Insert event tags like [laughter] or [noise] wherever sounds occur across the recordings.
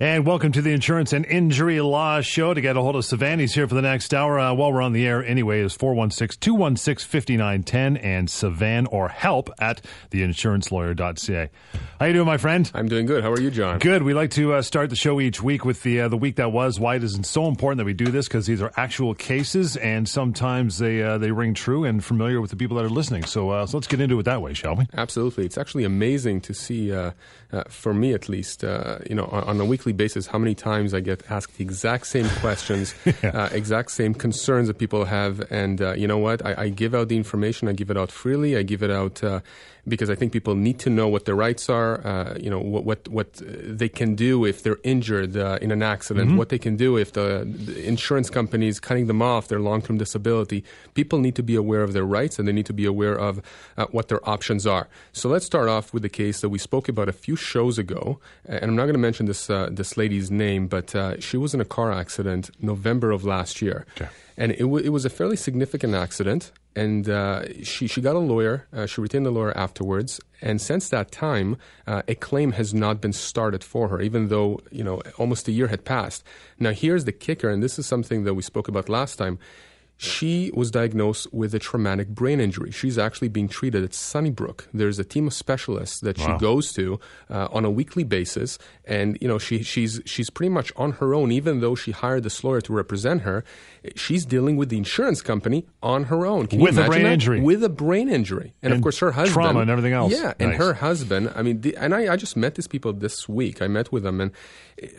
And welcome to the Insurance and Injury Law Show. To get a hold of Sivan, he's here for the next hour. Uh, while we're on the air, anyway, is 416 216 5910 and Sivan or help at theinsurancelawyer.ca. How you doing, my friend? I'm doing good. How are you, John? Good. We like to uh, start the show each week with the uh, the week that was. Why it is so important that we do this because these are actual cases, and sometimes they uh, they ring true and familiar with the people that are listening. So, uh, so let's get into it that way, shall we? Absolutely. It's actually amazing to see, uh, uh, for me at least, you know, on, on a weekly basis, how many times I get asked the exact same questions, [laughs] yeah. Uh, exact same concerns that people have, and uh, you know what? I, I, give out the information. I give it out freely. I give it out uh, because I think people need to know what their rights are. Uh, you know what what what they can do if they're injured uh, in an accident. Mm-hmm. What they can do if the, the insurance company is cutting them off their long term disability. People need to be aware of their rights and they need to be aware of uh, what their options are. So let's start off with the case that we spoke about a few shows ago. And I'm not going to mention this uh, this lady's name, but uh, she was in a car accident November of last year. Okay. And it, w- it was a fairly significant accident and uh, she she got a lawyer. Uh, she retained a lawyer afterwards, and since that time, uh, a claim has not been started for her, even though you know almost a year had passed. Now here's the kicker, and this is something that we spoke about last time. She was diagnosed with a traumatic brain injury. She's actually being treated at Sunnybrook. There's a team of specialists that wow. she goes to uh, on a weekly basis, and you know she she's she's pretty much on her own. Even though she hired this lawyer to represent her, she's dealing with the insurance company on her own. Can with a brain that? injury. With a brain injury, and, and, of course her husband trauma and everything else. Yeah, nice. and her husband. I mean, the, and I, I just met these people this week. I met with them and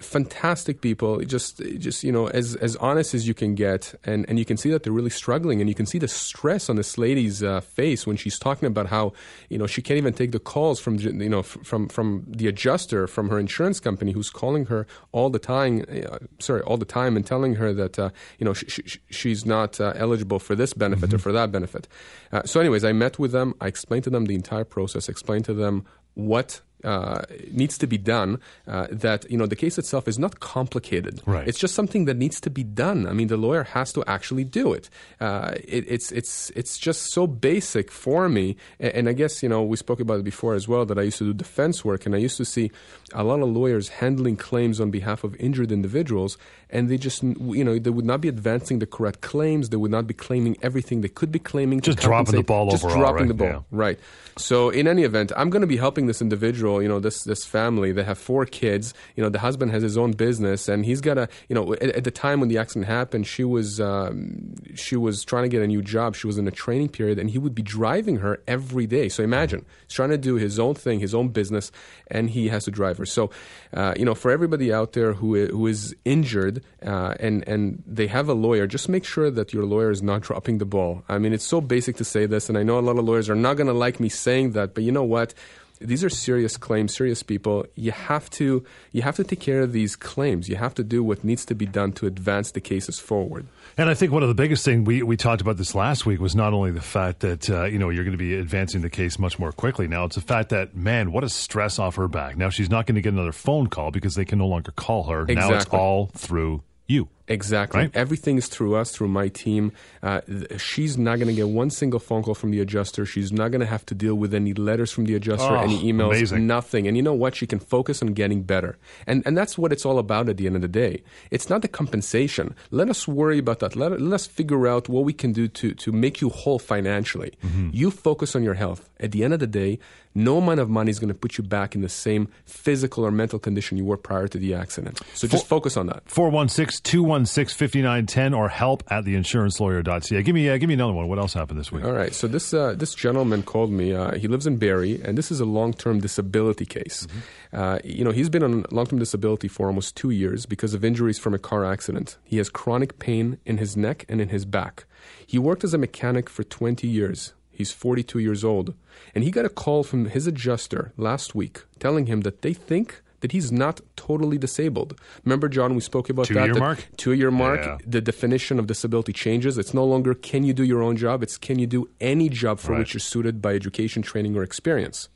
fantastic people. Just just you know as as honest as you can get, and and you can see that they're really struggling, and you can see the stress on this lady's uh, face when she's talking about how you know she can't even take the calls from you know from from the adjuster from her insurance company who's calling her all the time. Uh, sorry, all the time and telling her that uh, you know she, she, she's not uh, eligible for this benefit mm-hmm. or for that benefit. Uh, so, anyways, I met with them. I explained to them the entire process. Explained to them what uh, needs to be done. Uh, that you know the case itself is not complicated. Right. It's just something that needs to be done. I mean, the lawyer has to actually do it. Uh, it it's it's it's just so basic for me. And, and, I guess you know we spoke about it before as well that I used to do defense work, and I used to see a lot of lawyers handling claims on behalf of injured individuals, and they just you know they would not be advancing the correct claims. They would not be claiming everything they could be claiming. Just dropping the ball just overall. dropping right? the ball. Yeah. Right. So in any event, I'm going to be helping this individual. You know, this this family. They have four kids. You know, the husband has his own business, and he's got a. You know, at, at the time when the accident happened, she was um, she was trying to get a new job. She was in a training period, and he would be driving her every day. So imagine he's trying to do his own thing, his own business, and he has to drive her. So, uh, you know, for everybody out there who who is injured uh, and and they have a lawyer, just make sure that your lawyer is not dropping the ball. I mean, it's so basic to say this, and I know a lot of lawyers are not going to like me saying that, but you know what? These are serious claims, serious people. You have to you have to take care of these claims. You have to do what needs to be done to advance the cases forward. And I think one of the biggest things we, we talked about this last week was not only the fact that uh, you know you're going to be advancing the case much more quickly now. It's the fact that man, what a stress off her back. Now she's not going to get another phone call because they can no longer call her. Exactly. Now it's all through you. Exactly. Right? Everything is through us, through my team. Uh, she's not going to get one single phone call from the adjuster. She's not going to have to deal with any letters from the adjuster, oh, any emails, amazing. nothing. And you know what? She can focus on getting better. And, and that's what it's all about at the end of the day. It's not the compensation. Let us worry about that. Let, let us figure out what we can do to, to make you whole financially. Mm-hmm. You focus on your health. At the end of the day, no amount of money is going to put you back in the same physical or mental condition you were prior to the accident. So just Four, focus on that. 416 216 5910 or help at theinsurancelawyer.ca. Give me, uh, give me another one. What else happened this week? All right. So this, uh, this gentleman called me. Uh, he lives in Barrie, and this is a long term disability case. Mm-hmm. Uh, you know, he's been on long term disability for almost two years because of injuries from a car accident. He has chronic pain in his neck and in his back. He worked as a mechanic for 20 years. He's 42 years old. And he got a call from his adjuster last week telling him that they think that he's not totally disabled. Remember, John, we spoke about two that. Year mark? Two year mark. Yeah. The definition of disability changes. It's no longer can you do your own job, it's can you do any job for right. which you're suited by education, training, or experience.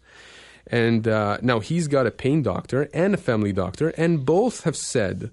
And uh, now he's got a pain doctor and a family doctor, and both have said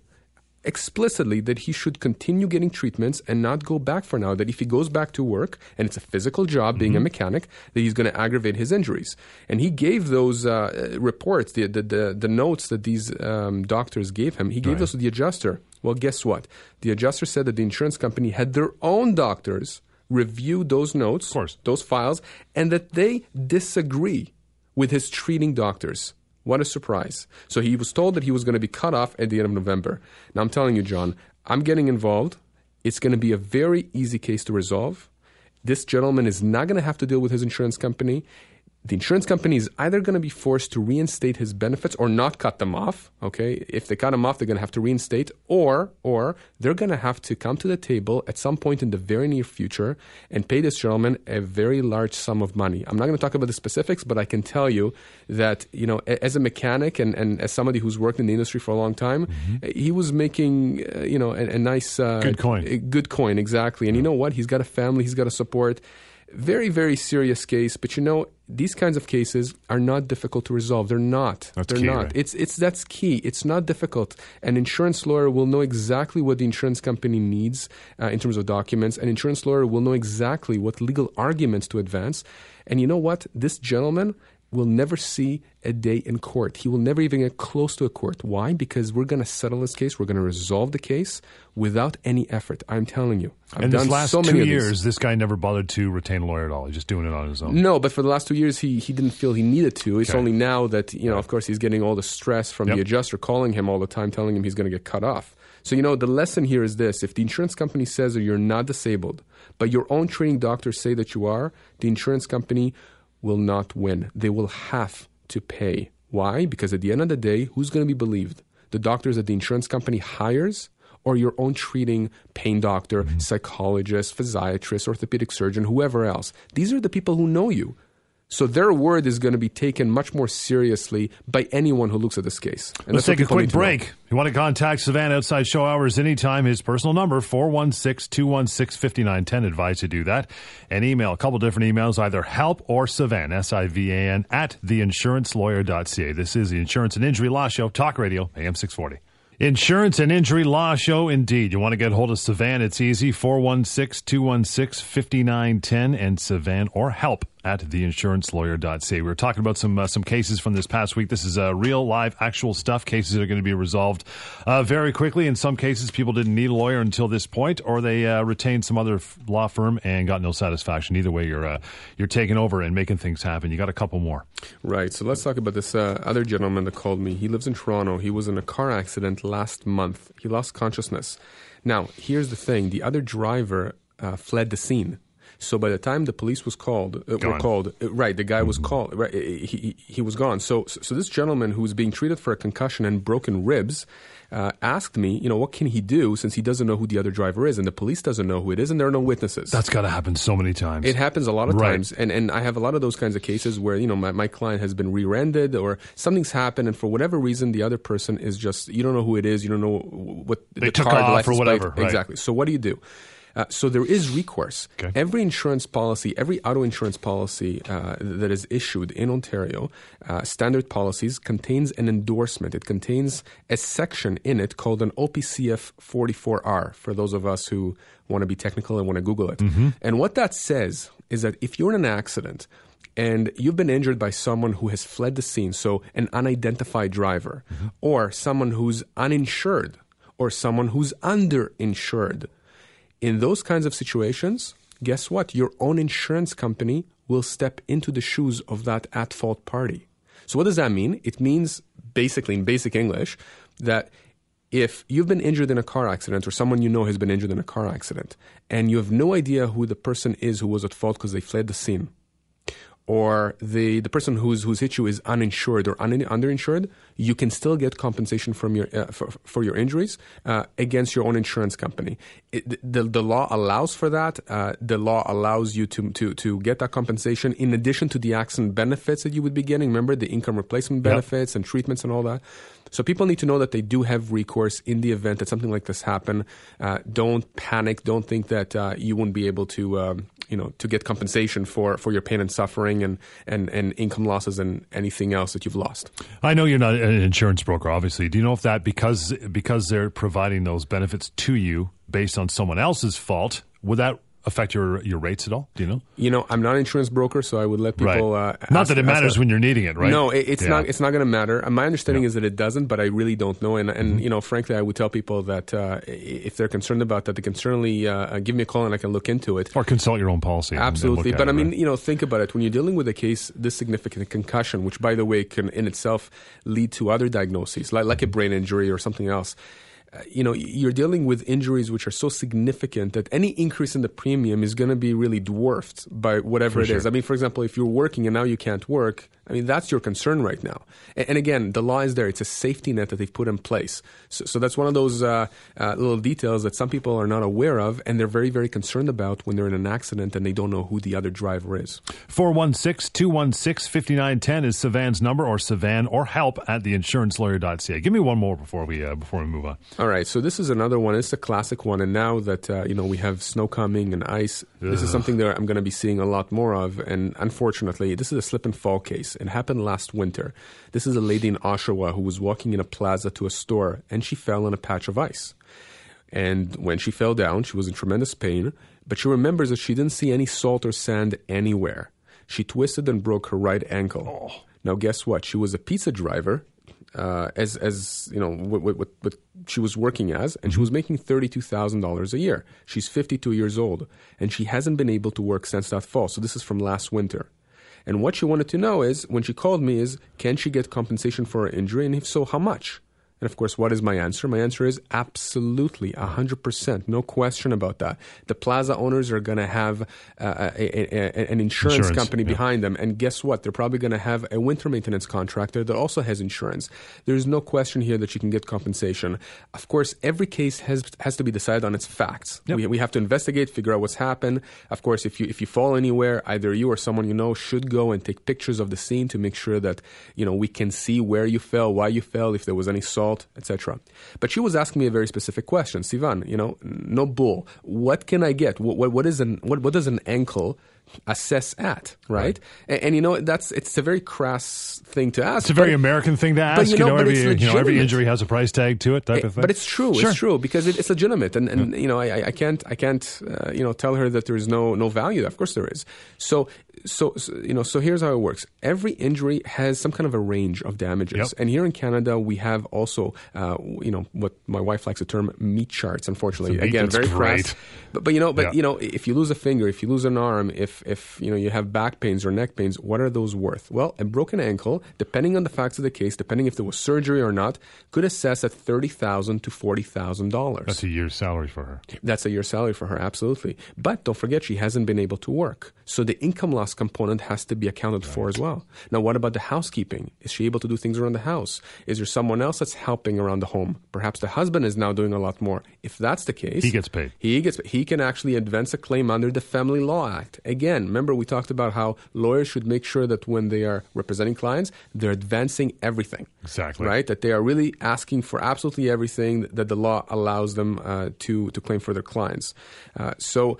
explicitly that he should continue getting treatments and not go back for now. That if he goes back to work and it's a physical job, being a mechanic, that he's going to aggravate his injuries. And he gave those uh, reports, the, the, the the notes that these um, doctors gave him. He gave Right. those to the adjuster. Well, guess what? The adjuster said that the insurance company had their own doctors review those notes, those files, and that they disagree with his treating doctors. What a surprise. So he was told that he was going to be cut off at the end of November. Now, I'm telling you, John, I'm getting involved. It's going to be a very easy case to resolve. This gentleman is not going to have to deal with his insurance company. The insurance company is either going to be forced to reinstate his benefits or not cut them off. Okay, if they cut them off, they're going to have to reinstate, or or they're going to have to come to the table at some point in the very near future and pay this gentleman a very large sum of money. I'm not going to talk about the specifics, but I can tell you that you know, as a mechanic and, and as somebody who's worked in the industry for a long time, he was making uh, you know a, a nice uh, Good coin. a good coin exactly. And you know what? He's got a family. He's got a support. Very, very serious case. But you know, these kinds of cases are not difficult to resolve. They're not. That's They're key, not. right? It's it's that's key. It's not difficult. An insurance lawyer will know exactly what the insurance company needs uh, in terms of documents. An insurance lawyer will know exactly what legal arguments to advance. And you know what? This gentleman will never see a day in court. He will never even get close to a court. Why? Because we're going to settle this case. We're going to resolve the case without any effort. I'm telling you. I've In done this last so two years, this guy never bothered to retain a lawyer at all. He's just doing it on his own. No, but for the last two years, he, he didn't feel he needed to. It's Okay. only now that, you know, of course, he's getting all the stress from Yep. the adjuster calling him all the time, telling him he's going to get cut off. So, you know, the lesson here is this if the insurance company says that you're not disabled, but your own treating doctors say that you are, the insurance company will not win. They will have to pay. Why? Because at the end of the day, who's going to be believed? The doctors that the insurance company hires or your own treating pain doctor, mm-hmm. psychologist, physiatrist, orthopedic surgeon, whoever else. These are the people who know you. So their word is going to be taken much more seriously by anyone who looks at this case. And Let's take a quick need to know. break. If you want to contact Sivan outside show hours anytime, his personal number, 416-216-5910. Advise you do that. And email, a couple different emails, either help or Sivan, S-I-V-A-N, at theinsurancelawyer.ca. This is the Insurance and Injury Law Show, Talk Radio, AM 640. Insurance and Injury Law Show, indeed. You want to get hold of Sivan, it's easy, 416-216-5910, and Sivan or help at theinsurancelawyer.ca. We were talking about some uh, some cases from this past week. This is uh, real, live, actual stuff, cases that are going to be resolved uh, very quickly. In some cases, people didn't need a lawyer until this point, or they uh, retained some other f- law firm and got no satisfaction. Either way, you're, uh, you're taking over and making things happen. You got a couple more. Right. So let's talk about this uh, other gentleman that called me. He lives in Toronto. He was in a car accident last month. He lost consciousness. Now, here's the thing the other driver fled the scene. So by the time the police was called, uh, were called, uh, right, the guy was called, right, he, he, he was gone. So, so this gentleman who's being treated for a concussion and broken ribs uh, asked me, you know, what can he do since he doesn't know who the other driver is and the police doesn't know who it is and there are no witnesses. That's got to happen so many times. It happens a lot of Right. times, and, and I have a lot of those kinds of cases where you know my, my client has been rear-ended or something's happened, and for whatever reason the other person is just you don't know who it is, you don't know what They the took car, the off or license plate- whatever, right. Exactly. So what do you do? Uh, so there is recourse. Okay. Every insurance policy, every auto insurance policy uh, that is issued in Ontario, uh, standard policies contains an endorsement. It contains a section in it called an OPCF 44R. For those of us who want to be technical and want to Google it, and what that says is that if you're in an accident and you've been injured by someone who has fled the scene, so an unidentified driver, or someone who's uninsured, or someone who's underinsured, in those kinds of situations, guess what? Your own insurance company will step into the shoes of that at fault party. So, what does that mean? It means basically, in basic English, that if you've been injured in a car accident or someone you know has been injured in a car accident and you have no idea who the person is who was at fault because they fled the scene, or the, the person who's, who's hit you is uninsured or un, underinsured, you can still get compensation from your, uh, for, for your injuries uh, against your own insurance company. It, the, the law allows for that. Uh, the law allows you to, to, to get that compensation in addition to the accident benefits that you would be getting. Remember the income replacement Yep. benefits and treatments and all that. So people need to know that they do have recourse in the event that something like this happen. Uh, don't panic. Don't think that uh, you won't be able to, um, you know, to get compensation for, for your pain and suffering and, and, and income losses and anything else that you've lost. I know you're not an insurance broker, obviously. Do you know if that because because they're providing those benefits to you based on someone else's fault, would that affect your your rates at all? Do you know? You know, I'm not an insurance broker, so I would let people. Right. Uh, not ask, that it matters when you're needing it, right? No, it, it's yeah. not. It's not going to matter. My understanding yeah. is that it doesn't, but I really don't know. And and mm-hmm. you know, frankly, I would tell people that uh, if they're concerned about that, they can certainly uh, give me a call and I can look into it or consult your own policy. Absolutely, but I mean, right? you know, think about it. When you're dealing with a case this significant concussion, which by the way can in itself lead to other diagnoses, like like a brain injury or something else uh, you know, you're dealing with injuries which are so significant that any increase in the premium is going to be really dwarfed by whatever for it sure. is. I mean, for example, if you're working and now you can't work, I mean, that's your concern right now. And, and again, the law is there. It's a safety net that they've put in place. So, so that's one of those uh, uh, little details that some people are not aware of and they're very, very concerned about when they're in an accident and they don't know who the other driver is. 416 216 5910 is Sivan's number or Sivan, or help at theinsurancelawyer.ca. Give me one more before we, uh, before we move on. All right, so this is another one. It's a classic one, and now that uh, you know we have snow coming and ice, Ugh. this is something that I'm going to be seeing a lot more of. And unfortunately, this is a slip and fall case. It happened last winter. This is a lady in Oshawa who was walking in a plaza to a store, and she fell on a patch of ice. And when she fell down, she was in tremendous pain, but she remembers that she didn't see any salt or sand anywhere. She twisted and broke her right ankle. Oh. Now, guess what? She was a pizza driver uh, as as you know what, what, what she was working as, and she mm-hmm. was making thirty two thousand dollars a year. She's fifty two years old, and she hasn't been able to work since that fall. So this is from last winter. And what she wanted to know is when she called me is can she get compensation for her injury, and if so, how much? And of course, what is my answer? My answer is absolutely, 100%. No question about that. The plaza owners are going to have uh, a, a, a, an insurance, insurance company yeah. behind them. And guess what? They're probably going to have a winter maintenance contractor that also has insurance. There's no question here that you can get compensation. Of course, every case has, has to be decided on its facts. Yep. We, we have to investigate, figure out what's happened. Of course, if you, if you fall anywhere, either you or someone you know should go and take pictures of the scene to make sure that, you know, we can see where you fell, why you fell, if there was any salt etc. But she was asking me a very specific question, Sivan. You know, no bull. What can I get? What, what, what is an what, what does an ankle assess at, right? right. And, and, you know that's it's a very crass thing to ask. It's a very American thing to ask. But, you, know, you know every you know every injury has a price tag to it, type it, of thing. But it's true. Sure. It's true because it, it's legitimate, and, and yeah. you know I, I can't I can't uh, you know tell her that there is no no value. Of course there is. So so, so, you know so here's how it works every injury has some kind of a range of damages yep. and here in canada we have also uh, you know what my wife likes to term meat charts unfortunately meat, again very great. crass but, but you know but yeah. you know if you lose a finger if you lose an arm if if you know you have back pains or neck pains what are those worth well a broken ankle depending on the facts of the case depending if there was surgery or not could assess at 30000 to $40000 that's a year's salary for her that's a year's salary for her absolutely but don't forget she hasn't been able to work so the income loss component has to be accounted right. for as well. Now, what about the housekeeping? Is she able to do things around the house? Is there someone else that's helping around the home? Perhaps the husband is now doing a lot more. If that's the case, he gets paid. He gets he can actually advance a claim under the Family Law Act. Again, remember we talked about how lawyers should make sure that when they are representing clients, they're advancing everything. Exactly. Right? That they are really asking for absolutely everything that the law allows them uh, to to claim for their clients. Uh, so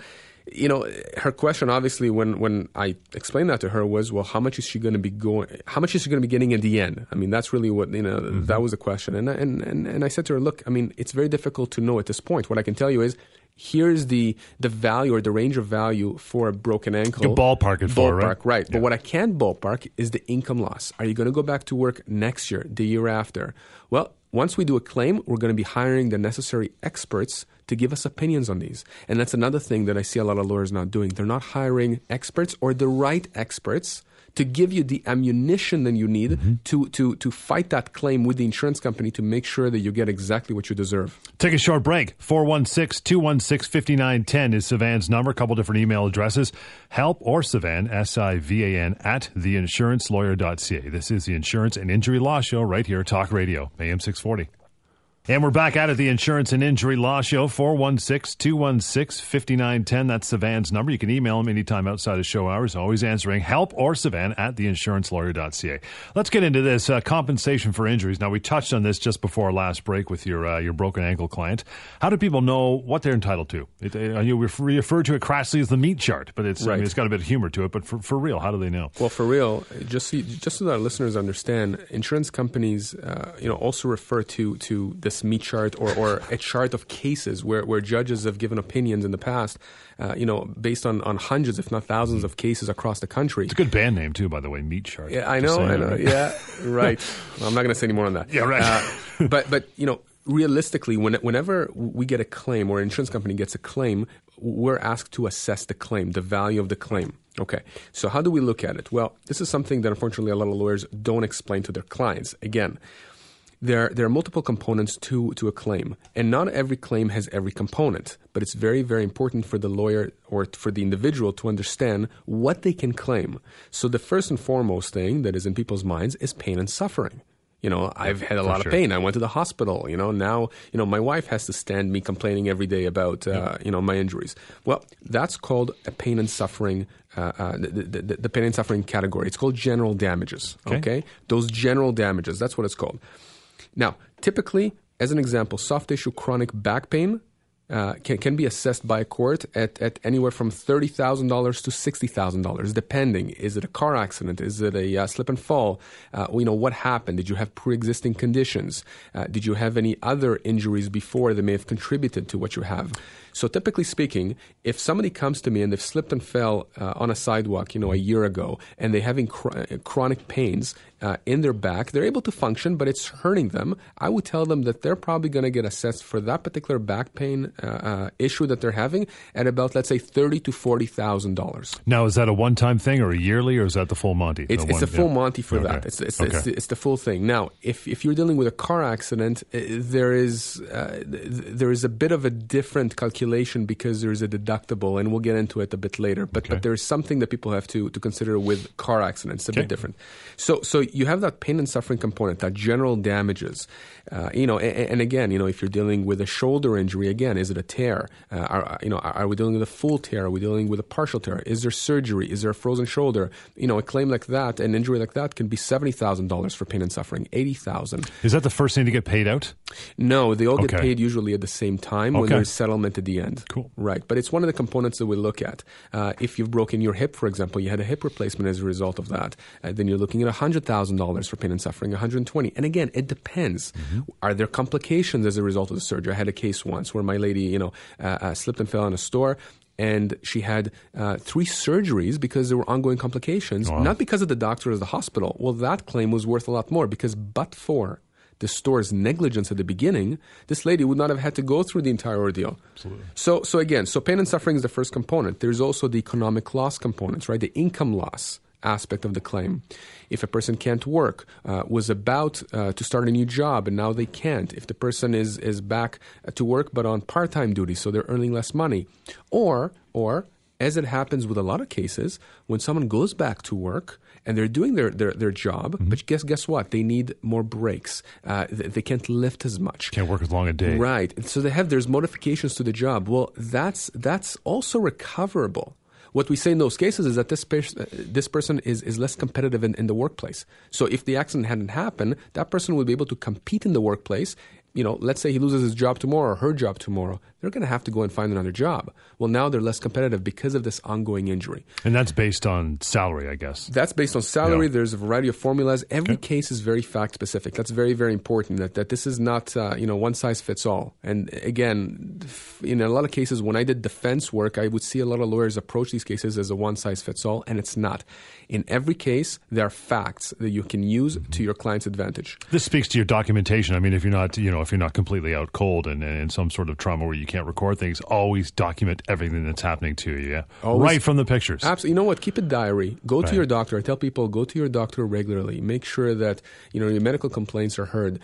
you know, her question obviously when when I explained that to her was, well, how much is she going to be going? How much is she going to be getting in the end? I mean, that's really what you know. Mm-hmm. That was the question, and and and and I said to her, look, I mean, it's very difficult to know at this point. What I can tell you is. Here's the the value or the range of value for a broken ankle. You ballpark it for, ballpark, right? right. Yeah. But what I can't ballpark is the income loss. Are you going to go back to work next year, the year after? Well, once we do a claim, we're going to be hiring the necessary experts to give us opinions on these. And that's another thing that I see a lot of lawyers not doing. They're not hiring experts or the right experts to give you the ammunition that you need mm-hmm. to, to, to fight that claim with the insurance company to make sure that you get exactly what you deserve. Take a short break. 416 216 5910 is Sivan's number. A couple different email addresses. Help or Sivan, S I V A N, at theinsurancelawyer.ca. This is the Insurance and Injury Law Show right here, Talk Radio, AM 640. And we're back out at the Insurance and Injury Law Show, 416 216 5910. That's Sivan's number. You can email him anytime outside of show hours, always answering help or Sivan at theinsurancelawyer.ca. Let's get into this uh, compensation for injuries. Now, we touched on this just before our last break with your uh, your broken ankle client. How do people know what they're entitled to? It, uh, you refer to it crassly as the meat chart, but it's, right. I mean, it's got a bit of humor to it. But for, for real, how do they know? Well, for real, just so, just so that our listeners understand, insurance companies uh, you know, also refer to, to this meat chart or, or a chart of cases where, where judges have given opinions in the past, uh, you know, based on, on hundreds, if not thousands, of cases across the country. It's a good band name, too, by the way, Meat Chart. Yeah, I know, I know. Right? Yeah, [laughs] right. Well, I'm not going to say any more on that. Yeah, right. Uh, [laughs] but, but, you know, realistically, when, whenever we get a claim or an insurance company gets a claim, we're asked to assess the claim, the value of the claim. Okay, so how do we look at it? Well, this is something that unfortunately a lot of lawyers don't explain to their clients. Again, there, there are multiple components to, to a claim, and not every claim has every component. But it's very, very important for the lawyer or for the individual to understand what they can claim. So the first and foremost thing that is in people's minds is pain and suffering. You know, I've had a lot sure. of pain. I went to the hospital. You know, now you know my wife has to stand me complaining every day about uh, you know my injuries. Well, that's called a pain and suffering. Uh, uh, the, the, the, pain and suffering category. It's called general damages. Okay. okay, those general damages. That's what it's called. Now, typically, as an example, soft tissue chronic back pain uh, can, can be assessed by a court at, at anywhere from $30,000 to $60,000, depending. Is it a car accident? Is it a uh, slip and fall? Uh, you know, what happened? Did you have pre existing conditions? Uh, did you have any other injuries before that may have contributed to what you have? So, typically speaking, if somebody comes to me and they've slipped and fell uh, on a sidewalk, you know, a year ago, and they're having chr- uh, chronic pains uh, in their back, they're able to function, but it's hurting them. I would tell them that they're probably going to get assessed for that particular back pain uh, uh, issue that they're having at about, let's say, thirty to forty thousand dollars. Now, is that a one-time thing, or a yearly, or is that the full Monty? It's, it's one, a full yeah. Monty for okay. that. It's it's, okay. it's, it's, the full thing. Now, if if you're dealing with a car accident, uh, there is there is a bit of a different calculation because there is a deductible, and we'll get into it a bit later. But okay. but there is something that people have to to consider with car accidents. It's a bit different. So so you have that pain and suffering component, that general damages. Uh, you know, and, and, again, you know, if you're dealing with a shoulder injury, again, is it a tear? Uh, are, you know, are we dealing with a full tear? Are we dealing with a partial tear? Is there surgery? Is there a frozen shoulder? You know, a claim like that, an injury like that, can be seventy thousand dollars for pain and suffering, eighty thousand. Is that the first thing to get paid out? No, they all okay. get paid usually at the same time okay. when there's settlement at the end. Cool. Right, but it's one of the components that we look at. Uh, if you've broken your hip, for example, you had a hip replacement as a result of that, uh, then you're looking at hundred thousand dollars for pain and suffering, 120. And again, it depends. Mm-hmm. Are there complications as a result of the surgery? I had a case once where my lady, you know, uh, uh, slipped and fell in a store and she had uh, three surgeries because there were ongoing complications, wow. not because of the doctor or the hospital. Well, that claim was worth a lot more because, but for the store's negligence at the beginning, this lady would not have had to go through the entire ordeal. Absolutely. So, so again, so pain and suffering is the first component. There's also the economic loss components, right? The income loss aspect of the claim. If a person can't work, uh, was about uh, to start a new job and now they can't, if the person is, is back to work but on part time duty, so they're earning less money, or, or, as it happens with a lot of cases, when someone goes back to work and they're doing their, their, their job, mm-hmm. but guess guess what? They need more breaks. Uh, they, they, can't lift as much. Can't work as long a day. Right. So they have there's modifications to the job. Well, that's that's also recoverable. What we say in those cases is that this, uh, this person is, is less competitive in, in the workplace. So if the accident hadn't happened, that person would be able to compete in the workplace you know, let's say he loses his job tomorrow or her job tomorrow, they're going to have to go and find another job. Well, now they're less competitive because of this ongoing injury. And that's based on salary, I guess. That's based on salary. Yeah. There's a variety of formulas. Every okay. case is very fact specific. That's very, very important that, that this is not, uh, you know, one size fits all. And again, in a lot of cases, when I did defense work, I would see a lot of lawyers approach these cases as a one size fits all, and it's not. In every case, there are facts that you can use mm-hmm. to your client's advantage. This speaks to your documentation. I mean, if you're not, you know, if you're not completely out cold and, and in some sort of trauma where you can't record things, always document everything that's happening to you. Yeah, always, right from the pictures. Absolutely. You know what? Keep a diary. Go right. to your doctor. I tell people go to your doctor regularly. Make sure that you know your medical complaints are heard.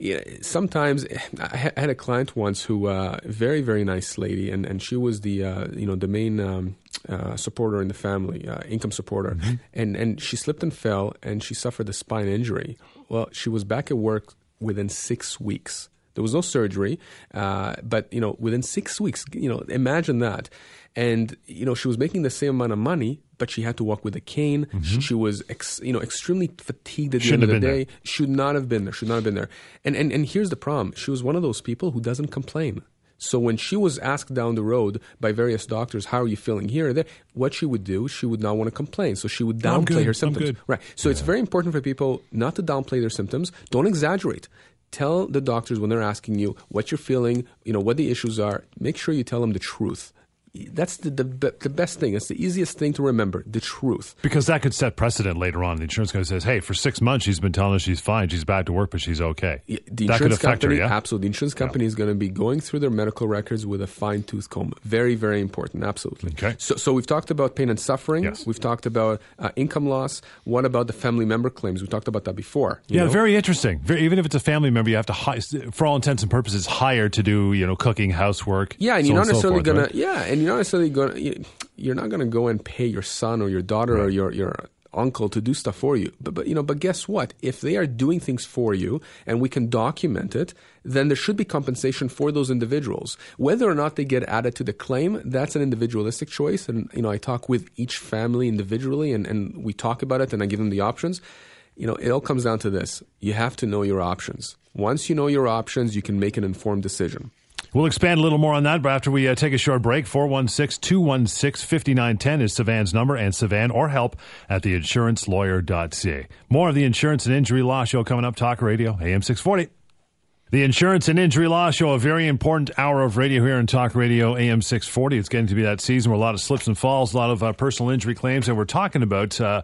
Yeah, sometimes I had a client once who, uh, very very nice lady, and, and she was the uh, you know the main um, uh, supporter in the family, uh, income supporter, mm-hmm. and and she slipped and fell, and she suffered a spine injury. Well, she was back at work within six weeks. There was no surgery, uh, but you know, within six weeks, you know, imagine that. And you know, she was making the same amount of money, but she had to walk with a cane. Mm-hmm. She was, ex, you know, extremely fatigued at the Shouldn't end of the day. there. Should not have been there. Should not have been there. And and and here's the problem: she was one of those people who doesn't complain. So when she was asked down the road by various doctors, "How are you feeling here?" or there, what she would do, she would not want to complain. So she would downplay her symptoms. Right. So it's very important for people not to downplay their symptoms. Don't exaggerate. Tell the doctors when they're asking you what you're feeling, you know, what the issues are. Make sure you tell them the truth. That's the, the, the best thing. It's the easiest thing to remember the truth. Because that could set precedent later on. The insurance company says, hey, for six months she's been telling us she's fine, she's back to work, but she's okay. Yeah, The that could insurance affect company, her, yeah? absolutely. The insurance company is going to be going through their medical records with a fine tooth comb. Very, very important. Absolutely. Okay. So, so we've talked about pain and suffering. Yes. We've talked about uh, income loss. What about the family member claims? We talked about that before. you Yeah, know? very interesting. Very, even if it's a family member, you have to, hi- for all intents and purposes, hire to do, you know, cooking, housework. Yeah, and so you're not so necessarily forth, gonna. right? Yeah, and you're not necessarily you- You're not gonna go and pay your son or your daughter or your your uncle to do stuff for you. But but you know, but guess what? If they are doing things for you and we can document it, then there should be compensation for those individuals. Whether or not they get added to the claim, that's an individualistic choice. And you know, I talk with each family individually, and and we talk about it, and I give them the options. You know, it all comes down to this: you have to know your options. Once you know your options, you can make an informed decision. We'll expand a little more on that, but after we uh, take a short break, 416 216 5910 is Sivan's number, and Sivan or help at theinsurancelawyer.ca. More of the Insurance and Injury Law Show coming up, Talk Radio, AM 640. The Insurance and Injury Law Show, a very important hour of radio here in Talk Radio AM 640. It's getting to be that season where a lot of slips and falls, a lot of uh, personal injury claims, and we're talking about, uh,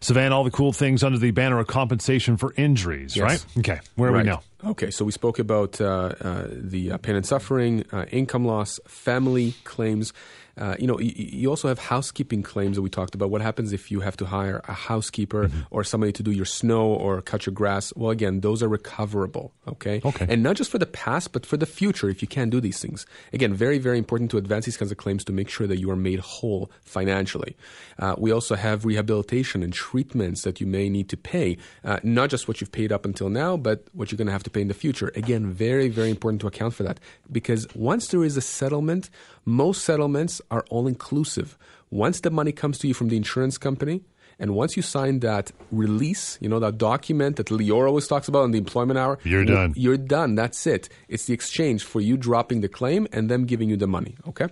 Sivan, all the cool things under the banner of compensation for injuries, Yes. right? Okay, where are Right. we now? Okay, so we spoke about uh, uh, the uh, pain and suffering, uh, income loss, family claims. Uh, you know, you, you also have housekeeping claims that we talked about. What happens if you have to hire a housekeeper Mm-hmm. or somebody to do your snow or cut your grass? Well, again, those are recoverable. Okay. Okay. And not just for the past, but for the future if you can't do these things. Again, very, very important to advance these kinds of claims to make sure that you are made whole financially. Uh, we also have rehabilitation and treatments that you may need to pay, uh, not just what you've paid up until now, but what you're going to have to pay in the future. Again, very, very important to account for that because once there is a settlement, most settlements are all inclusive. Once the money comes to you from the insurance company, and once you sign that release, you know, that document that Lior always talks about in the employment hour, You're done. You're done. That's it. It's the exchange for you dropping the claim and them giving you the money. Okay.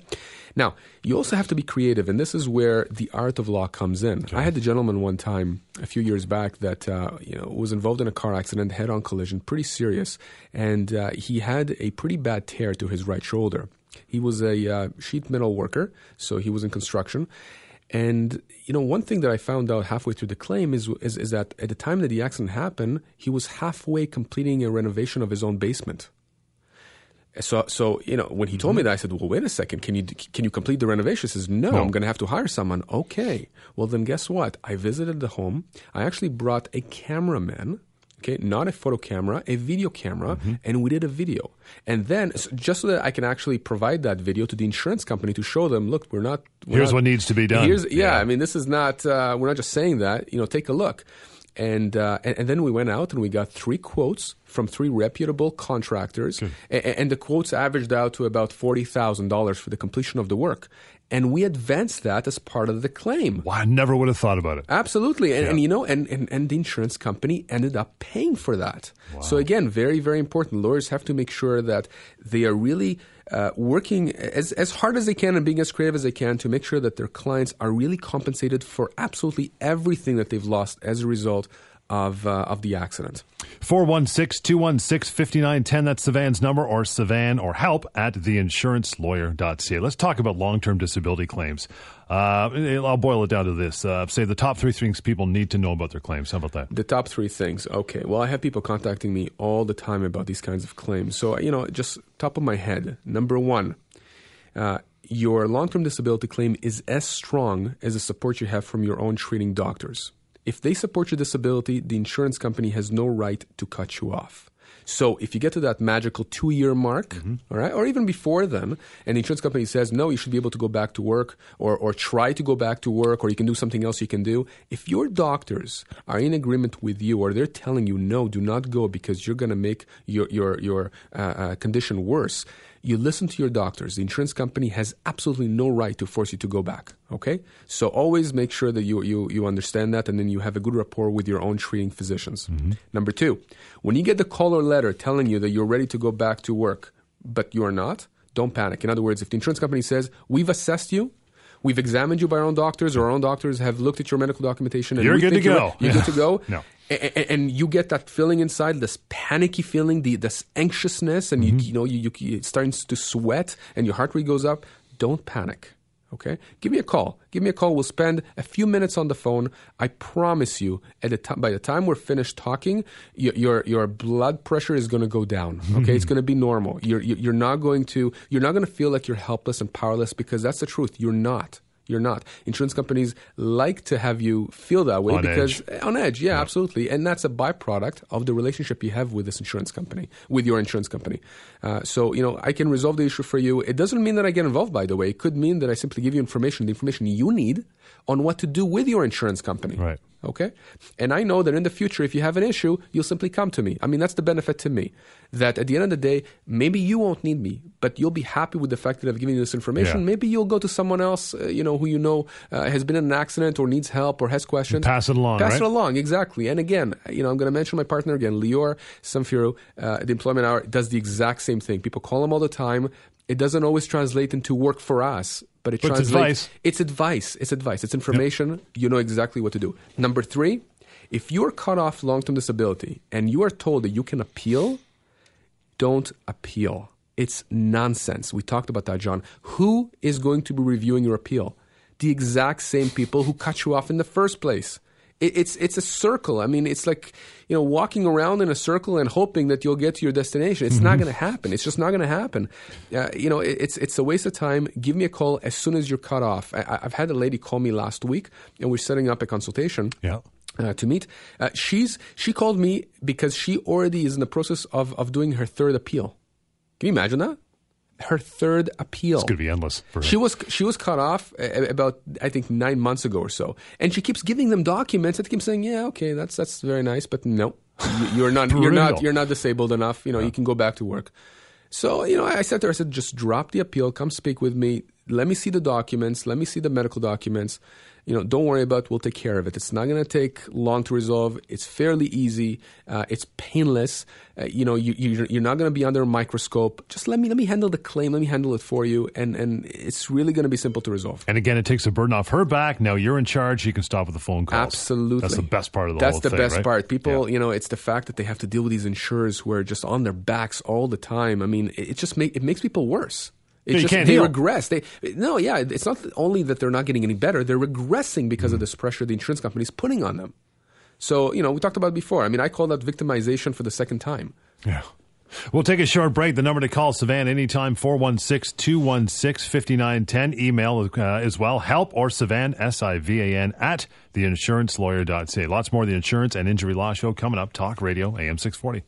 Now, you also have to be creative, and this is where the art of law comes in. I had a gentleman one time a few years back that uh, you know was involved in a car accident, head-on collision, pretty serious, and uh, he had a pretty bad tear to his right shoulder. He was a uh, sheet metal worker, so he was in construction. And you know, one thing that I found out halfway through the claim is, is is that at the time that the accident happened, he was halfway completing a renovation of his own basement. So, so you know, when he told me that, I said, "Well, wait a second. Can you can you complete the renovation?" He says, "No, No. I'm going to have to hire someone." Okay. Well, then guess what? I visited the home. I actually brought a cameraman. Okay, not a photo camera, a video camera, and we did a video. And then, s- just so that I can actually provide that video to the insurance company to show them, look, we're not. We're Here's not- what needs to be done. Here's, yeah, Yeah. I mean, this is not. Uh, we're not just saying that. You know, take a look. And, uh, and and then we went out and we got three quotes from three reputable contractors, a- and, the quotes averaged out to about forty thousand dollars for the completion of the work, and we advanced that as part of the claim. Wow, I never would have thought about it. Absolutely, and, and you know, and, and and the insurance company ended up paying for that. So again, very very important. Lawyers have to make sure that they are really uh, working as as hard as they can and being as creative as they can to make sure that their clients are really compensated for absolutely everything that they've lost as a result of uh, of the accident. 416 216 5910. That's Sivan's number, or Sivan or help at theinsurancelawyer.ca. Let's talk about long term disability claims. Uh, I'll boil it down to this. Uh, say the top three things people need to know about their claims. How about that? The top three things. Okay. Well, I have people contacting me all the time about these kinds of claims. So, you know, just top of my head. Number one, uh, your long term disability claim is as strong as the support you have from your own treating doctors. If they support your disability, the insurance company has no right to cut you off. So if you get to that magical two year mark, Mm-hmm. all right, or even before then, and the insurance company says, no, you should be able to go back to work or, or try to go back to work or you can do something else you can do. If your doctors are in agreement with you or they're telling you, no, do not go because you're going to make your, your, your uh, uh, condition worse, you listen to your doctors. The insurance company has absolutely no right to force you to go back. Okay? So always make sure that you, you, you understand that and then you have a good rapport with your own treating physicians. Mm-hmm. Number two, when you get the call or letter telling you that you're ready to go back to work, but you are not, don't panic. In other words, if the insurance company says, we've assessed you, we've examined you by our own doctors, or our own doctors have looked at your medical documentation, and You're good to you're, go. You're good to [laughs] go. No. And you get that feeling inside, this panicky feeling, the this anxiousness, and Mm-hmm. you you know you, you it starts to sweat and your heart rate goes up. Don't panic. Okay, give me a call. Give me a call. We'll spend a few minutes on the phone. I promise you, at the time, by the time we're finished talking, your your, your blood pressure is going to go down. [laughs] Okay, it's going to be normal. You're you're you're not going to you're not going to feel like you're helpless and powerless because that's the truth. You're not. You're not. Insurance companies like to have you feel that way On because edge. on edge, yeah, absolutely, and that's a byproduct of the relationship you have with this insurance company, with your insurance company. Uh, so you know, I can resolve the issue for you. It doesn't mean that I get involved. By the way, it could mean that I simply give you information, the information you need on what to do with your insurance company. Right. Okay? And I know that in the future, if you have an issue, you'll simply come to me. I mean, that's the benefit to me. That at the end of the day, maybe you won't need me, but you'll be happy with the fact that I've given you this information. Yeah. Maybe you'll go to someone else, uh, you know, who you know uh, has been in an accident or needs help or has questions. Pass it along, Pass right? it along, exactly. And again, you know, I'm going to mention my partner again, Lior Samfiru. Uh, the Employment Hour does the exact same thing. People call him all the time. It doesn't always translate into work for us, but it But it's translates. advice. It's advice. It's advice. It's information. You know exactly what to do. Number three, if you're cut off long term disability and you are told that you can appeal, don't appeal. It's nonsense. We talked about that, John. Who is going to be reviewing your appeal? The exact same people who cut you off in the first place. It, it's it's a circle. I mean, it's like you know walking around in a circle and hoping that you'll get to your destination. It's not going to happen. It's just not going to happen. Uh, you know, it, it's it's a waste of time. Give me a call as soon as you're cut off. I, I've had a lady call me last week, and we're setting up a consultation Yeah. Uh, to meet. Uh, she's she called me because she already is in the process of of doing her third appeal. Can you imagine that? Her third appeal. It's going to be endless for her. She was she was cut off uh, about I think nine months ago or so, and she keeps giving them documents that keep saying, "Yeah, okay, that's that's very nice, but no, you- you're not you're not you're not disabled enough. You know, you can go back to work." So you know, I said to her, I said, "Just drop the appeal, come speak with me. Let me see the documents. Let me see the medical documents. You know, don't worry about. it. We'll take care of it. It's not going to take long to resolve. It's fairly easy. Uh, it's painless. Uh, you know, you, you you're not going to be under a microscope. Just let me let me handle the claim. Let me handle it for you, and and it's really going to be simple to resolve." and again, it takes the burden off her back. Now you're in charge. You can stop with the phone calls. Absolutely. That's the best part of the That's the thing, best right? part. People, Yeah. you know, it's the fact that they have to deal with these insurers who are just on their backs all the time. I mean, it, it just make it makes people worse. You just, can't they heal. regress. They no, yeah. It's not only that they're not getting any better; they're regressing because Mm-hmm. of this pressure the insurance company is putting on them. So you know, we talked about it before. I mean, I call that victimization for the second time. Yeah. We'll take a short break. The number to call Sivan anytime, 416 216 5910. Email uh, as well, help or Sivan, S I V A N, at theinsurancelawyer.ca. Lots more of the insurance and injury law show coming up. Talk Radio, AM 640.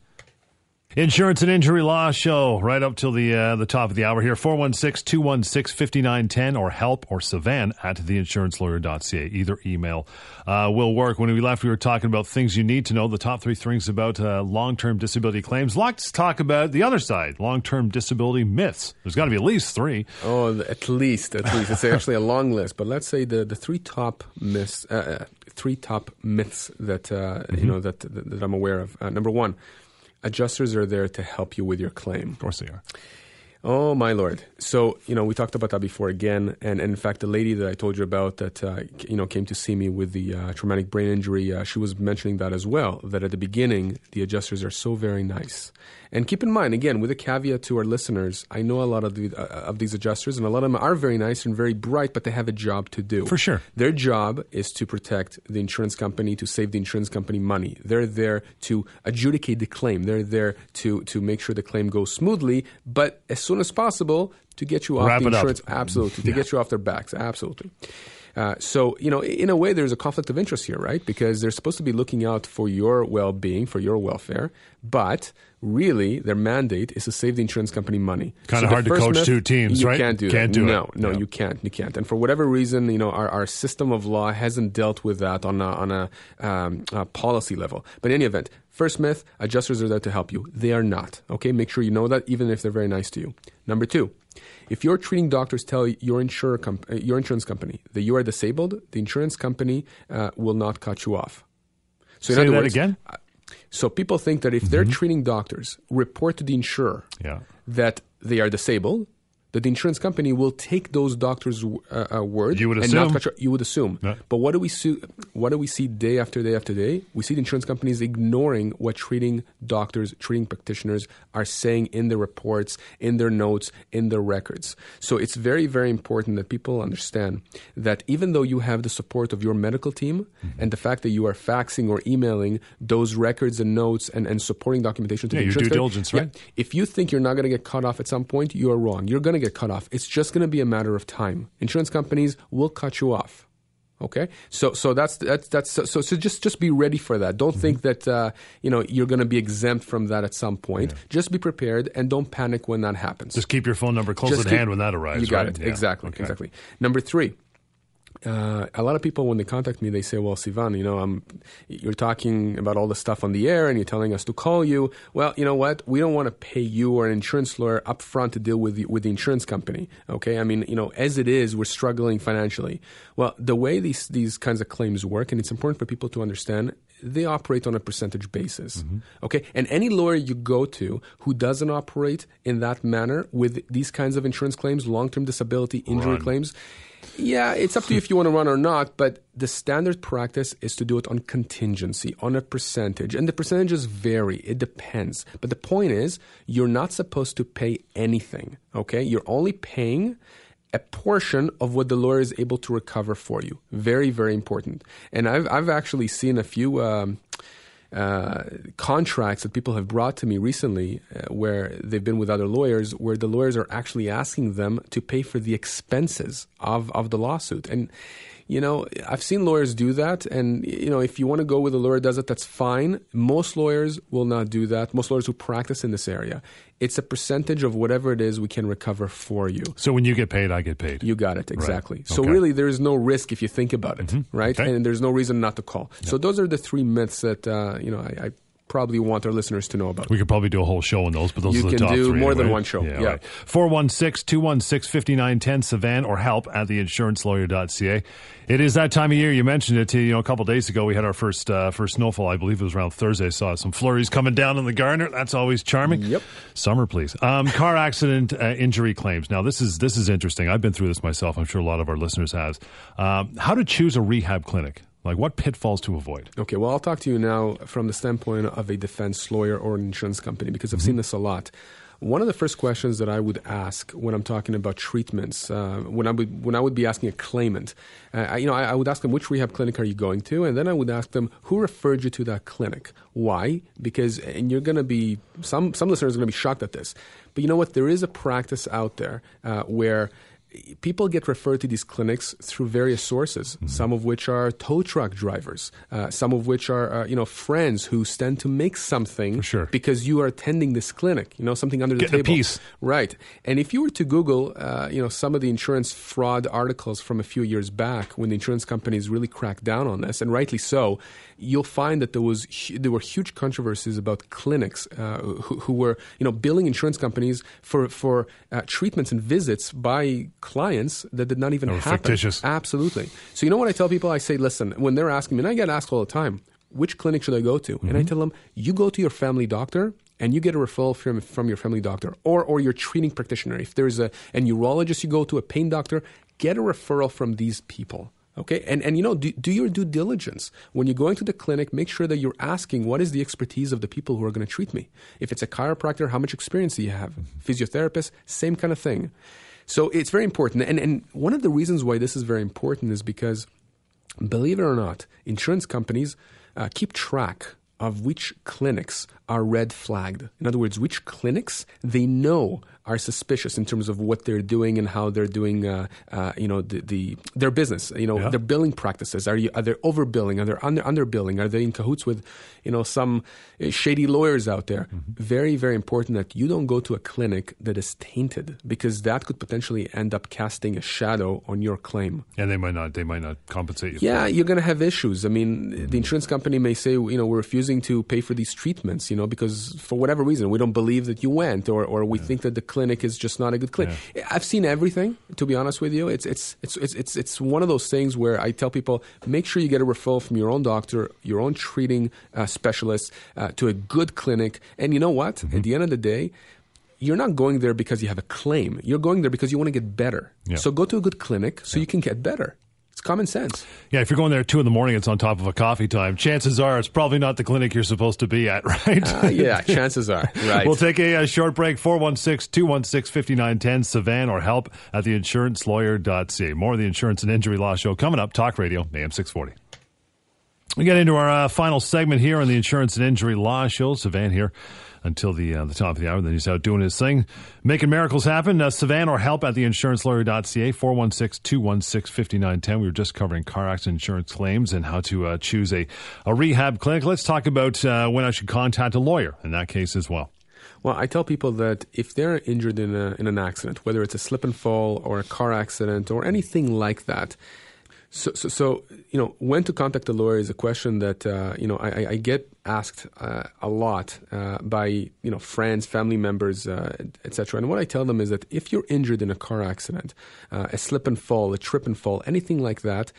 Insurance and Injury Law Show right up till the uh, the top of the hour here. 416-216-5910 or help or Sivan at theinsurancelawyer.ca. Either email uh, will work. When we left, we were talking about things you need to know, the top three things about uh, long-term disability claims. Let's talk about the other side, long-term disability myths. There's got to be at least three. Oh, at least, at least. It's actually a long list, but let's say the, the three top myths, uh, uh, three top myths that uh, you know that, that that I'm aware of. Uh, number one, adjusters are there to help you with your claim. Of course they are. Oh my lord! So you know we talked about that before again, and, and in fact the lady that I told you about that uh, you know came to see me with the uh, traumatic brain injury, uh, she was mentioning that as well. That at the beginning the adjusters are so very nice, and keep in mind again with a caveat to our listeners, I know a lot of the, uh, of these adjusters, and a lot of them are very nice and very bright, but they have a job to do. For sure. Their job is to protect the insurance company, to save the insurance company money. They're there to adjudicate the claim. They're there to, to make sure the claim goes smoothly, but as soon as possible to get you off Wrap the insurance. Absolutely. To get you off their backs. Absolutely. Uh, so, you know, in a way, there's a conflict of interest here, right? Because they're supposed to be looking out for your well being, for your welfare, but really their mandate is to save the insurance company money. Kind So of hard to coach myth, two teams, you right? can't do Can't that. do it. no, no, Yeah. you can't. You can't. And for whatever reason, you know, our, our system of law hasn't dealt with that on a, on a, um, a policy level. But in any event, first myth, adjusters are there to help you. They are not. Okay, make sure you know that, even if they're very nice to you. Number two. If your treating doctors tell your insurer comp- uh, your insurance company that you are disabled, the insurance company uh, will not cut you off. So in Say other that words, again. so people think that if their treating doctors report to the insurer Yeah. that they are disabled, that the insurance company will take those doctors' uh, uh, word You would and assume. You would assume. Yeah. But what do we see? What do we see day after day after day? We see the insurance companies ignoring what treating doctors, treating practitioners are saying in their reports, in their notes, in their records. So it's very, very important that people understand that even though you have the support of your medical team Mm-hmm. and the fact that you are faxing or emailing those records and notes and, and supporting documentation to Yeah, the your insurance due company- diligence, Yeah. right? If you think you're not going to get cut off at some point, you are wrong. You're going to get cut off. It's just going to be a matter of time. Insurance companies will cut you off. Okay, so so that's that's that's so so, just just be ready for that. Don't think Mm-hmm. that uh, you know you're going to be exempt from that at some point. Just be prepared and don't panic when that happens. Just keep your phone number close Just at keep- hand when that arrives. You got right? it Yeah. exactly Okay. exactly. Number three. Uh, a lot of people, when they contact me, they say, "Well, Sivan, you know, I'm, you're talking about all the stuff on the air, and you're telling us to call you. Well, you know what? We don't want to pay you or an insurance lawyer up front to deal with the, with the insurance company. Okay? I mean, you know, as it is, we're struggling financially. Well, the way these these kinds of claims work, and it's important for people to understand, they operate on a percentage basis. Mm-hmm. Okay? And any lawyer you go to who doesn't operate in that manner with these kinds of insurance claims, long term disability, injury Run. claims. Yeah, it's up to you if you want to run or not, but the standard practice is to do it on contingency, on a percentage. And the percentages vary, it depends. But the point is, you're not supposed to pay anything, okay? You're only paying a portion of what the lawyer is able to recover for you. Very, very important. And I've, I've actually seen a few. Um, uh, contracts that people have brought to me recently uh, where they've been with other lawyers where the lawyers are actually asking them to pay for the expenses of, of the lawsuit. And you know i've seen lawyers do that and you know if you want to go with a lawyer that does it that's fine most lawyers will not do that most lawyers who practice in this area it's a percentage of whatever it is we can recover for you So when you get paid, I get paid. you got it exactly. So Okay. really, there is no risk if you think about it, right? Okay. And there's no reason not to call. So those are the three myths that uh, you know I, I probably want our listeners to know about. We could probably do a whole show on those, but those You are the top three. You can do more than one show. Yeah. right. 416-216-5910, Sivan, or help at theinsurancelawyer.ca. It is that time of year. You mentioned it, to you know, a couple days ago. We had our first uh, first snowfall. I believe it was around Thursday. Saw some flurries coming down in the Garner. That's always charming. Yep. Summer, please. Um, car accident uh, injury claims. Now, this is this is interesting. I've been through this myself. I'm sure a lot of our listeners has. Um, how to choose a rehab clinic? Like what pitfalls to avoid? Okay, well, I'll talk to you now from the standpoint of a defense lawyer or an insurance company because I've seen this a lot. One of the first questions that I would ask when I'm talking about treatments, uh, when I would when I would be asking a claimant, uh, I, you know, I, I would ask them which rehab clinic are you going to, and then I would ask them who referred you to that clinic. Why? Because and you're going to be some some listeners are going to be shocked at this, but you know what? There is a practice out there uh, where people get referred to these clinics through various sources, some of which are tow truck drivers, uh, some of which are uh, you know friends who stand to make something sure. because you are attending this clinic, you know something under the Getting a table, piece. right? And if you were to Google, uh, you know some of the insurance fraud articles from a few years back when the insurance companies really cracked down on this, and rightly so, you'll find that there was hu- there were huge controversies about clinics uh, who, who were you know billing insurance companies for for uh, treatments and visits by clients that did not even happen. fictitious. Absolutely. So you know what I tell people? I say, listen, when they're asking me, and I get asked all the time, which clinic should I go to? And I Mm-hmm. tell them, you go to your family doctor. And you get a referral from, from your family doctor or, or your treating practitioner. If there's a, a neurologist you go to, a pain doctor, get a referral from these people. Okay, and and you know, do, do your due diligence when you're going to the clinic. Make sure that you're asking what is the expertise of the people who are going to treat me. If it's a chiropractor, how much experience do you have? Physiotherapist, same kind of thing. So it's very important. And and one of the reasons why this is very important is because, believe it or not, insurance companies uh, keep track of which clinics are red flagged. In other words, which clinics they know are suspicious in terms of what they're doing and how they're doing, uh, uh, you know, the, the, their business. You know, Yeah. their billing practices. Are you are they overbilling? Are they under underbilling? Are they in cahoots with, you know, some uh, shady lawyers out there? Very very important that you don't go to a clinic that is tainted because that could potentially end up casting a shadow on your claim. And they might not. They might not compensate you. for Yeah, you're going to have issues. I mean, the insurance company may say, you know, we're refusing to pay for these treatments, you know, because for whatever reason, we don't believe that you went or, or we think that the clinic is just not a good clinic. I've seen everything, to be honest with you. It's, it's, it's, it's, it's, it's one of those things where I tell people, make sure you get a referral from your own doctor, your own treating uh, specialist uh, to a good clinic. And you know what? At the end of the day, you're not going there because you have a claim. You're going there because you want to get better. Yeah. So go to a good clinic so you can get better. Common sense. Yeah, if you're going there at two in the morning, it's on top of a coffee time. Chances are it's probably not the clinic you're supposed to be at, [laughs] right? Uh, yeah, chances are. [laughs] Right. We'll take a, uh short break. 416 216 5910. Sivan or help at theinsurancelawyer.ca. More of the Insurance and Injury Law Show coming up. Talk Radio, AM 640. We get into our uh, final segment here on the Insurance and Injury Law Show. Sivan here until the uh, the top of the hour. Then he's out doing his thing, making miracles happen. Uh, or help at theinsurancelawyer.ca, 416-216-5910. We were just covering car accident insurance claims and how to uh, choose a, a rehab clinic. Let's talk about uh, when I should contact a lawyer in that case as well. Well, I tell people that if they're injured in, a, in an accident, whether it's a slip and fall or a car accident or anything like that, so, so, so you know, when to contact a lawyer is a question that uh, you know I, I- get asked uh, a lot uh, by you know friends, family members, uh, etc. And what I tell them is that if you're injured in a car accident, uh, a slip and fall, a trip and fall, anything like that,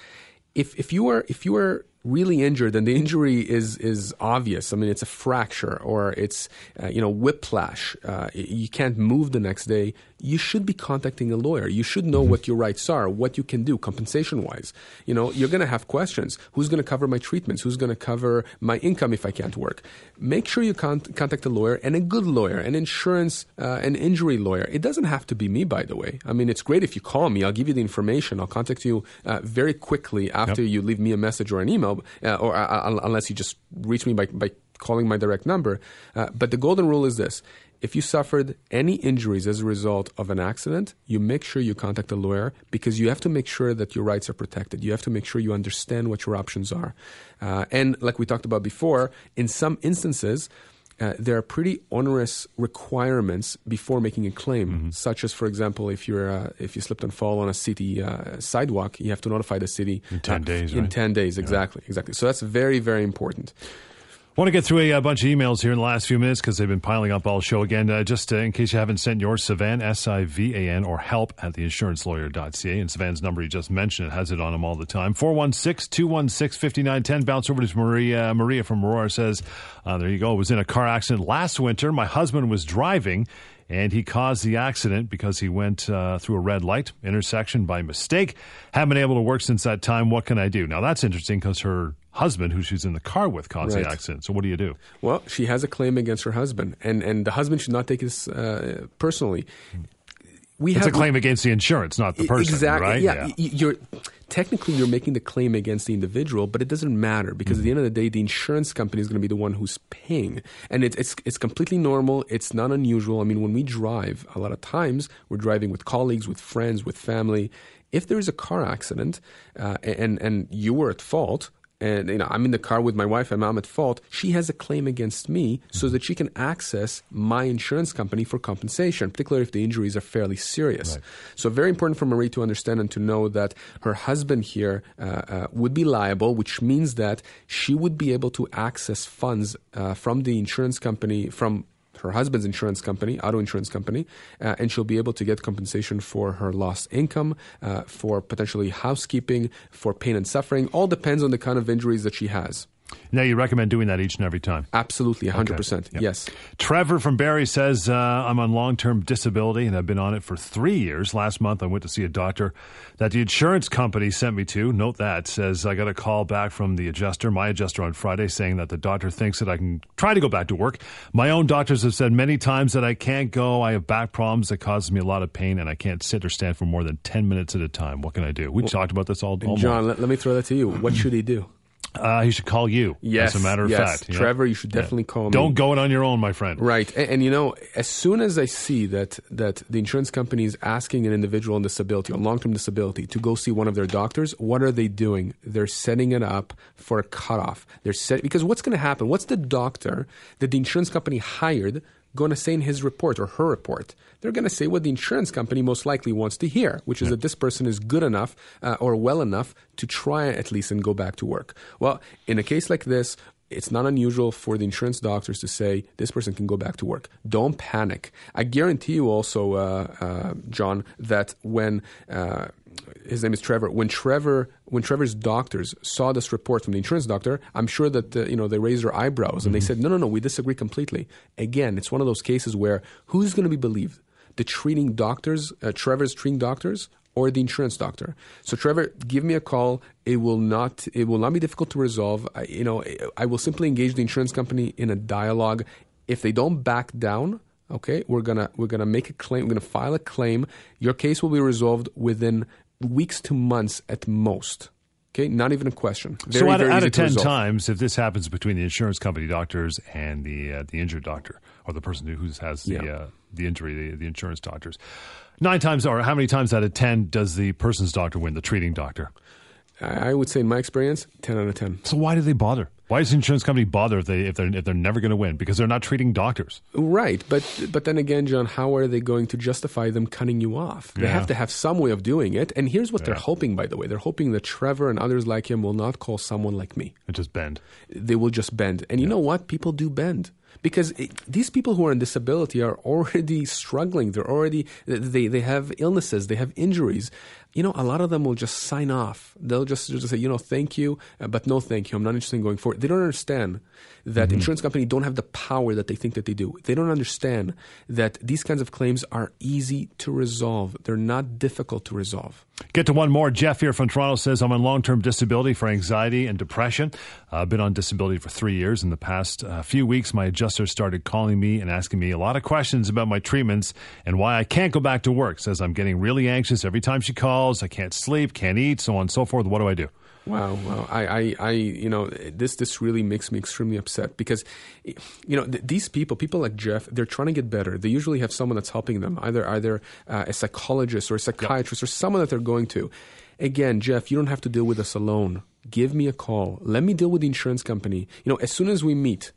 if if you are if you are really injured and the injury is is obvious, I mean it's a fracture or it's uh, you know whiplash, uh, you can't move the next day. You should be contacting a lawyer. You should know what your rights are, what you can do compensation wise. You know you're going to have questions. Who's going to cover my treatments? Who's going to cover my income if I can't work? Make sure you con- contact a lawyer and a good lawyer, an insurance, uh, an injury lawyer. It doesn't have to be me, by the way. I mean it's great if you call me. I'll give you the information. I'll contact you uh, very quickly after you leave me a message or an email, uh, or uh, uh, unless you just reach me by, by calling my direct number. But the golden rule is this. If you suffered any injuries as a result of an accident, you make sure you contact a lawyer because you have to make sure that your rights are protected. You have to make sure you understand what your options are. Uh, and like we talked about before, in some instances, uh, there are pretty onerous requirements before making a claim, such as, for example, if you're uh, if you slipped and fall on a city uh, sidewalk, you have to notify the city In 10 uh, days, In right? ten days, exactly, exactly. So that's very, very important. Want to get through a, uh bunch of emails here in the last few minutes because they've been piling up all show again. Uh, just uh, in case you haven't sent yours, Sivan, S I V A N, or help at theinsurancelawyer.ca. And Sivan's number you just mentioned, it has it on him all the time 416 216 5910. Bounce over to Maria. Maria from Aurora says, uh, There you go. was in a car accident last winter. My husband was driving. And he caused the accident because he went uh, through a red light intersection by mistake. Haven't been able to work since that time. What can I do? Now, that's interesting because her husband, who she's in the car with, caused Right. the accident. So, what do you do? Well, she has a claim against her husband, and and the husband should not take this uh, personally. We It's have a claim against the insurance, not the person, exactly. right? Yeah, y- you're technically you're making the claim against the individual, but it doesn't matter because at the end of the day, the insurance company is going to be the one who's paying, and it's it's it's completely normal. It's not unusual. I mean, when we drive, a lot of times we're driving with colleagues, with friends, with family. If there is a car accident uh, and and you were at fault, and you know I'm in the car with my wife and I'm at fault, she has a claim against me so that she can access my insurance company for compensation, particularly if the injuries are fairly serious. So very important for Marie to understand and to know that her husband here uh, uh, would be liable, which means that she would be able to access funds uh, from the insurance company from her husband's insurance company, auto insurance company, uh, and she'll be able to get compensation for her lost income, uh, for potentially housekeeping, for pain and suffering. All depends on the kind of injuries that she has. Now, you recommend doing that each and every time. Absolutely, 100%. Yep. Yes. Trevor from Barrie says, uh, I'm on long term disability and I've been on it for three years. Last month, I went to see a doctor that the insurance company sent me to. Note that says I got a call back from the adjuster, my adjuster on Friday, saying that the doctor thinks that I can try to go back to work. My own doctors have said many times that I can't go. I have back problems that causes me a lot of pain and I can't sit or stand for more than 10 minutes at a time. What can I do? We talked about this all, all. John, let, let me throw that to you. What should he do? Uh, he should call you. Yes, as a matter of yes. fact, Yeah. Trevor, you should definitely call me. Don't go it on your own, my friend. Right, and, and you know, as soon as I see that that the insurance company is asking an individual on disability, on long term disability, to go see one of their doctors, what are they doing? They're setting it up for a cutoff. They're set because what's going to happen? What's the doctor that the insurance company hired going to say in his report or her report? They're going to say what the insurance company most likely wants to hear, which is that this person is good enough uh, or well enough to try at least and go back to work. Well, in a case like this, it's not unusual for the insurance doctors to say this person can go back to work. Don't panic. I guarantee you also, uh, uh, John, that when uh, his name is Trevor, when Trevor when Trevor's doctors saw this report from the insurance doctor, I'm sure that uh, you know they raised their eyebrows and they said, no, no, no, we disagree completely. Again, it's one of those cases where who's going to be believed? The treating doctors, uh, Trevor's treating doctors, or the insurance doctor. So Trevor, give me a call. It will not it will not be difficult to resolve. I, you know, I will simply engage the insurance company in a dialogue. If they don't back down, okay, we're gonna we're gonna make a claim. We're gonna file a claim. Your case will be resolved within weeks to months at most. Okay, not even a question. Very, so out, out of ten times, if this happens between the insurance company doctors and the uh, the injured doctor or the person who has the Yeah. uh, the injury, the, the insurance doctors, nine times or how many times out of ten does the person's doctor win, the treating doctor? I would say, in my experience, ten out of ten. So why do they bother? Why does the insurance company bother if they if they're if they're never going to win because they're not treating doctors? Right, but but then again, John, how are they going to justify them cutting you off? They Yeah. have to have some way of doing it. And here's what they're hoping, by the way: they're hoping that Trevor and others like him will not call someone like me. It just bend. They will just bend. And you know what? People do bend because it, these people who are on disability are already [laughs] struggling. They're already they they have illnesses. They have injuries. You know, a lot of them will just sign off. They'll just, just say, you know, thank you, uh, but no thank you. I'm not interested in going forward. They don't understand that insurance companies don't have the power that they think that they do. They don't understand that these kinds of claims are easy to resolve. They're not difficult to resolve. Get to one more. Jeff here from Toronto says I'm on long term disability for anxiety and depression. Uh, I've been on disability for three years. In the past uh, few weeks, my adjuster started calling me and asking me a lot of questions about my treatments and why I can't go back to work. Says I'm getting really anxious every time she calls. I can't sleep, can't eat, so on and so forth. What do I do? Wow, wow. I, I, I, you know, this, this really makes me extremely upset because, you know, th- these people, people like Jeff, they're trying to get better. They usually have someone that's helping them, either, either uh, a psychologist or a psychiatrist or someone that they're going to. Again, Jeff, you don't have to deal with us alone. Give me a call. Let me deal with the insurance company. You know, as soon as we meet,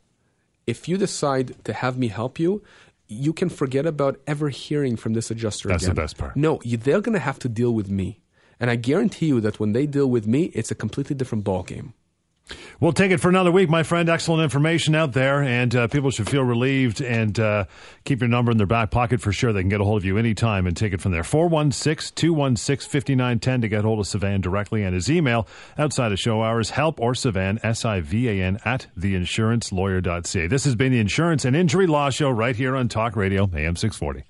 if you decide to have me help you, you can forget about ever hearing from this adjuster That's the best part. No, you, they're going to have to deal with me. And I guarantee you that when they deal with me, it's a completely different ballgame. We'll take it for another week, my friend. Excellent information out there, and uh, people should feel relieved and uh, keep your number in their back pocket for sure. They can get a hold of you anytime and take it from there. 416 216 5910 to get hold of Sivan directly, and his email outside of show hours help or Sivan, S I V A N, at theinsurancelawyer.ca. This has been the Insurance and Injury Law Show right here on Talk Radio, AM 640.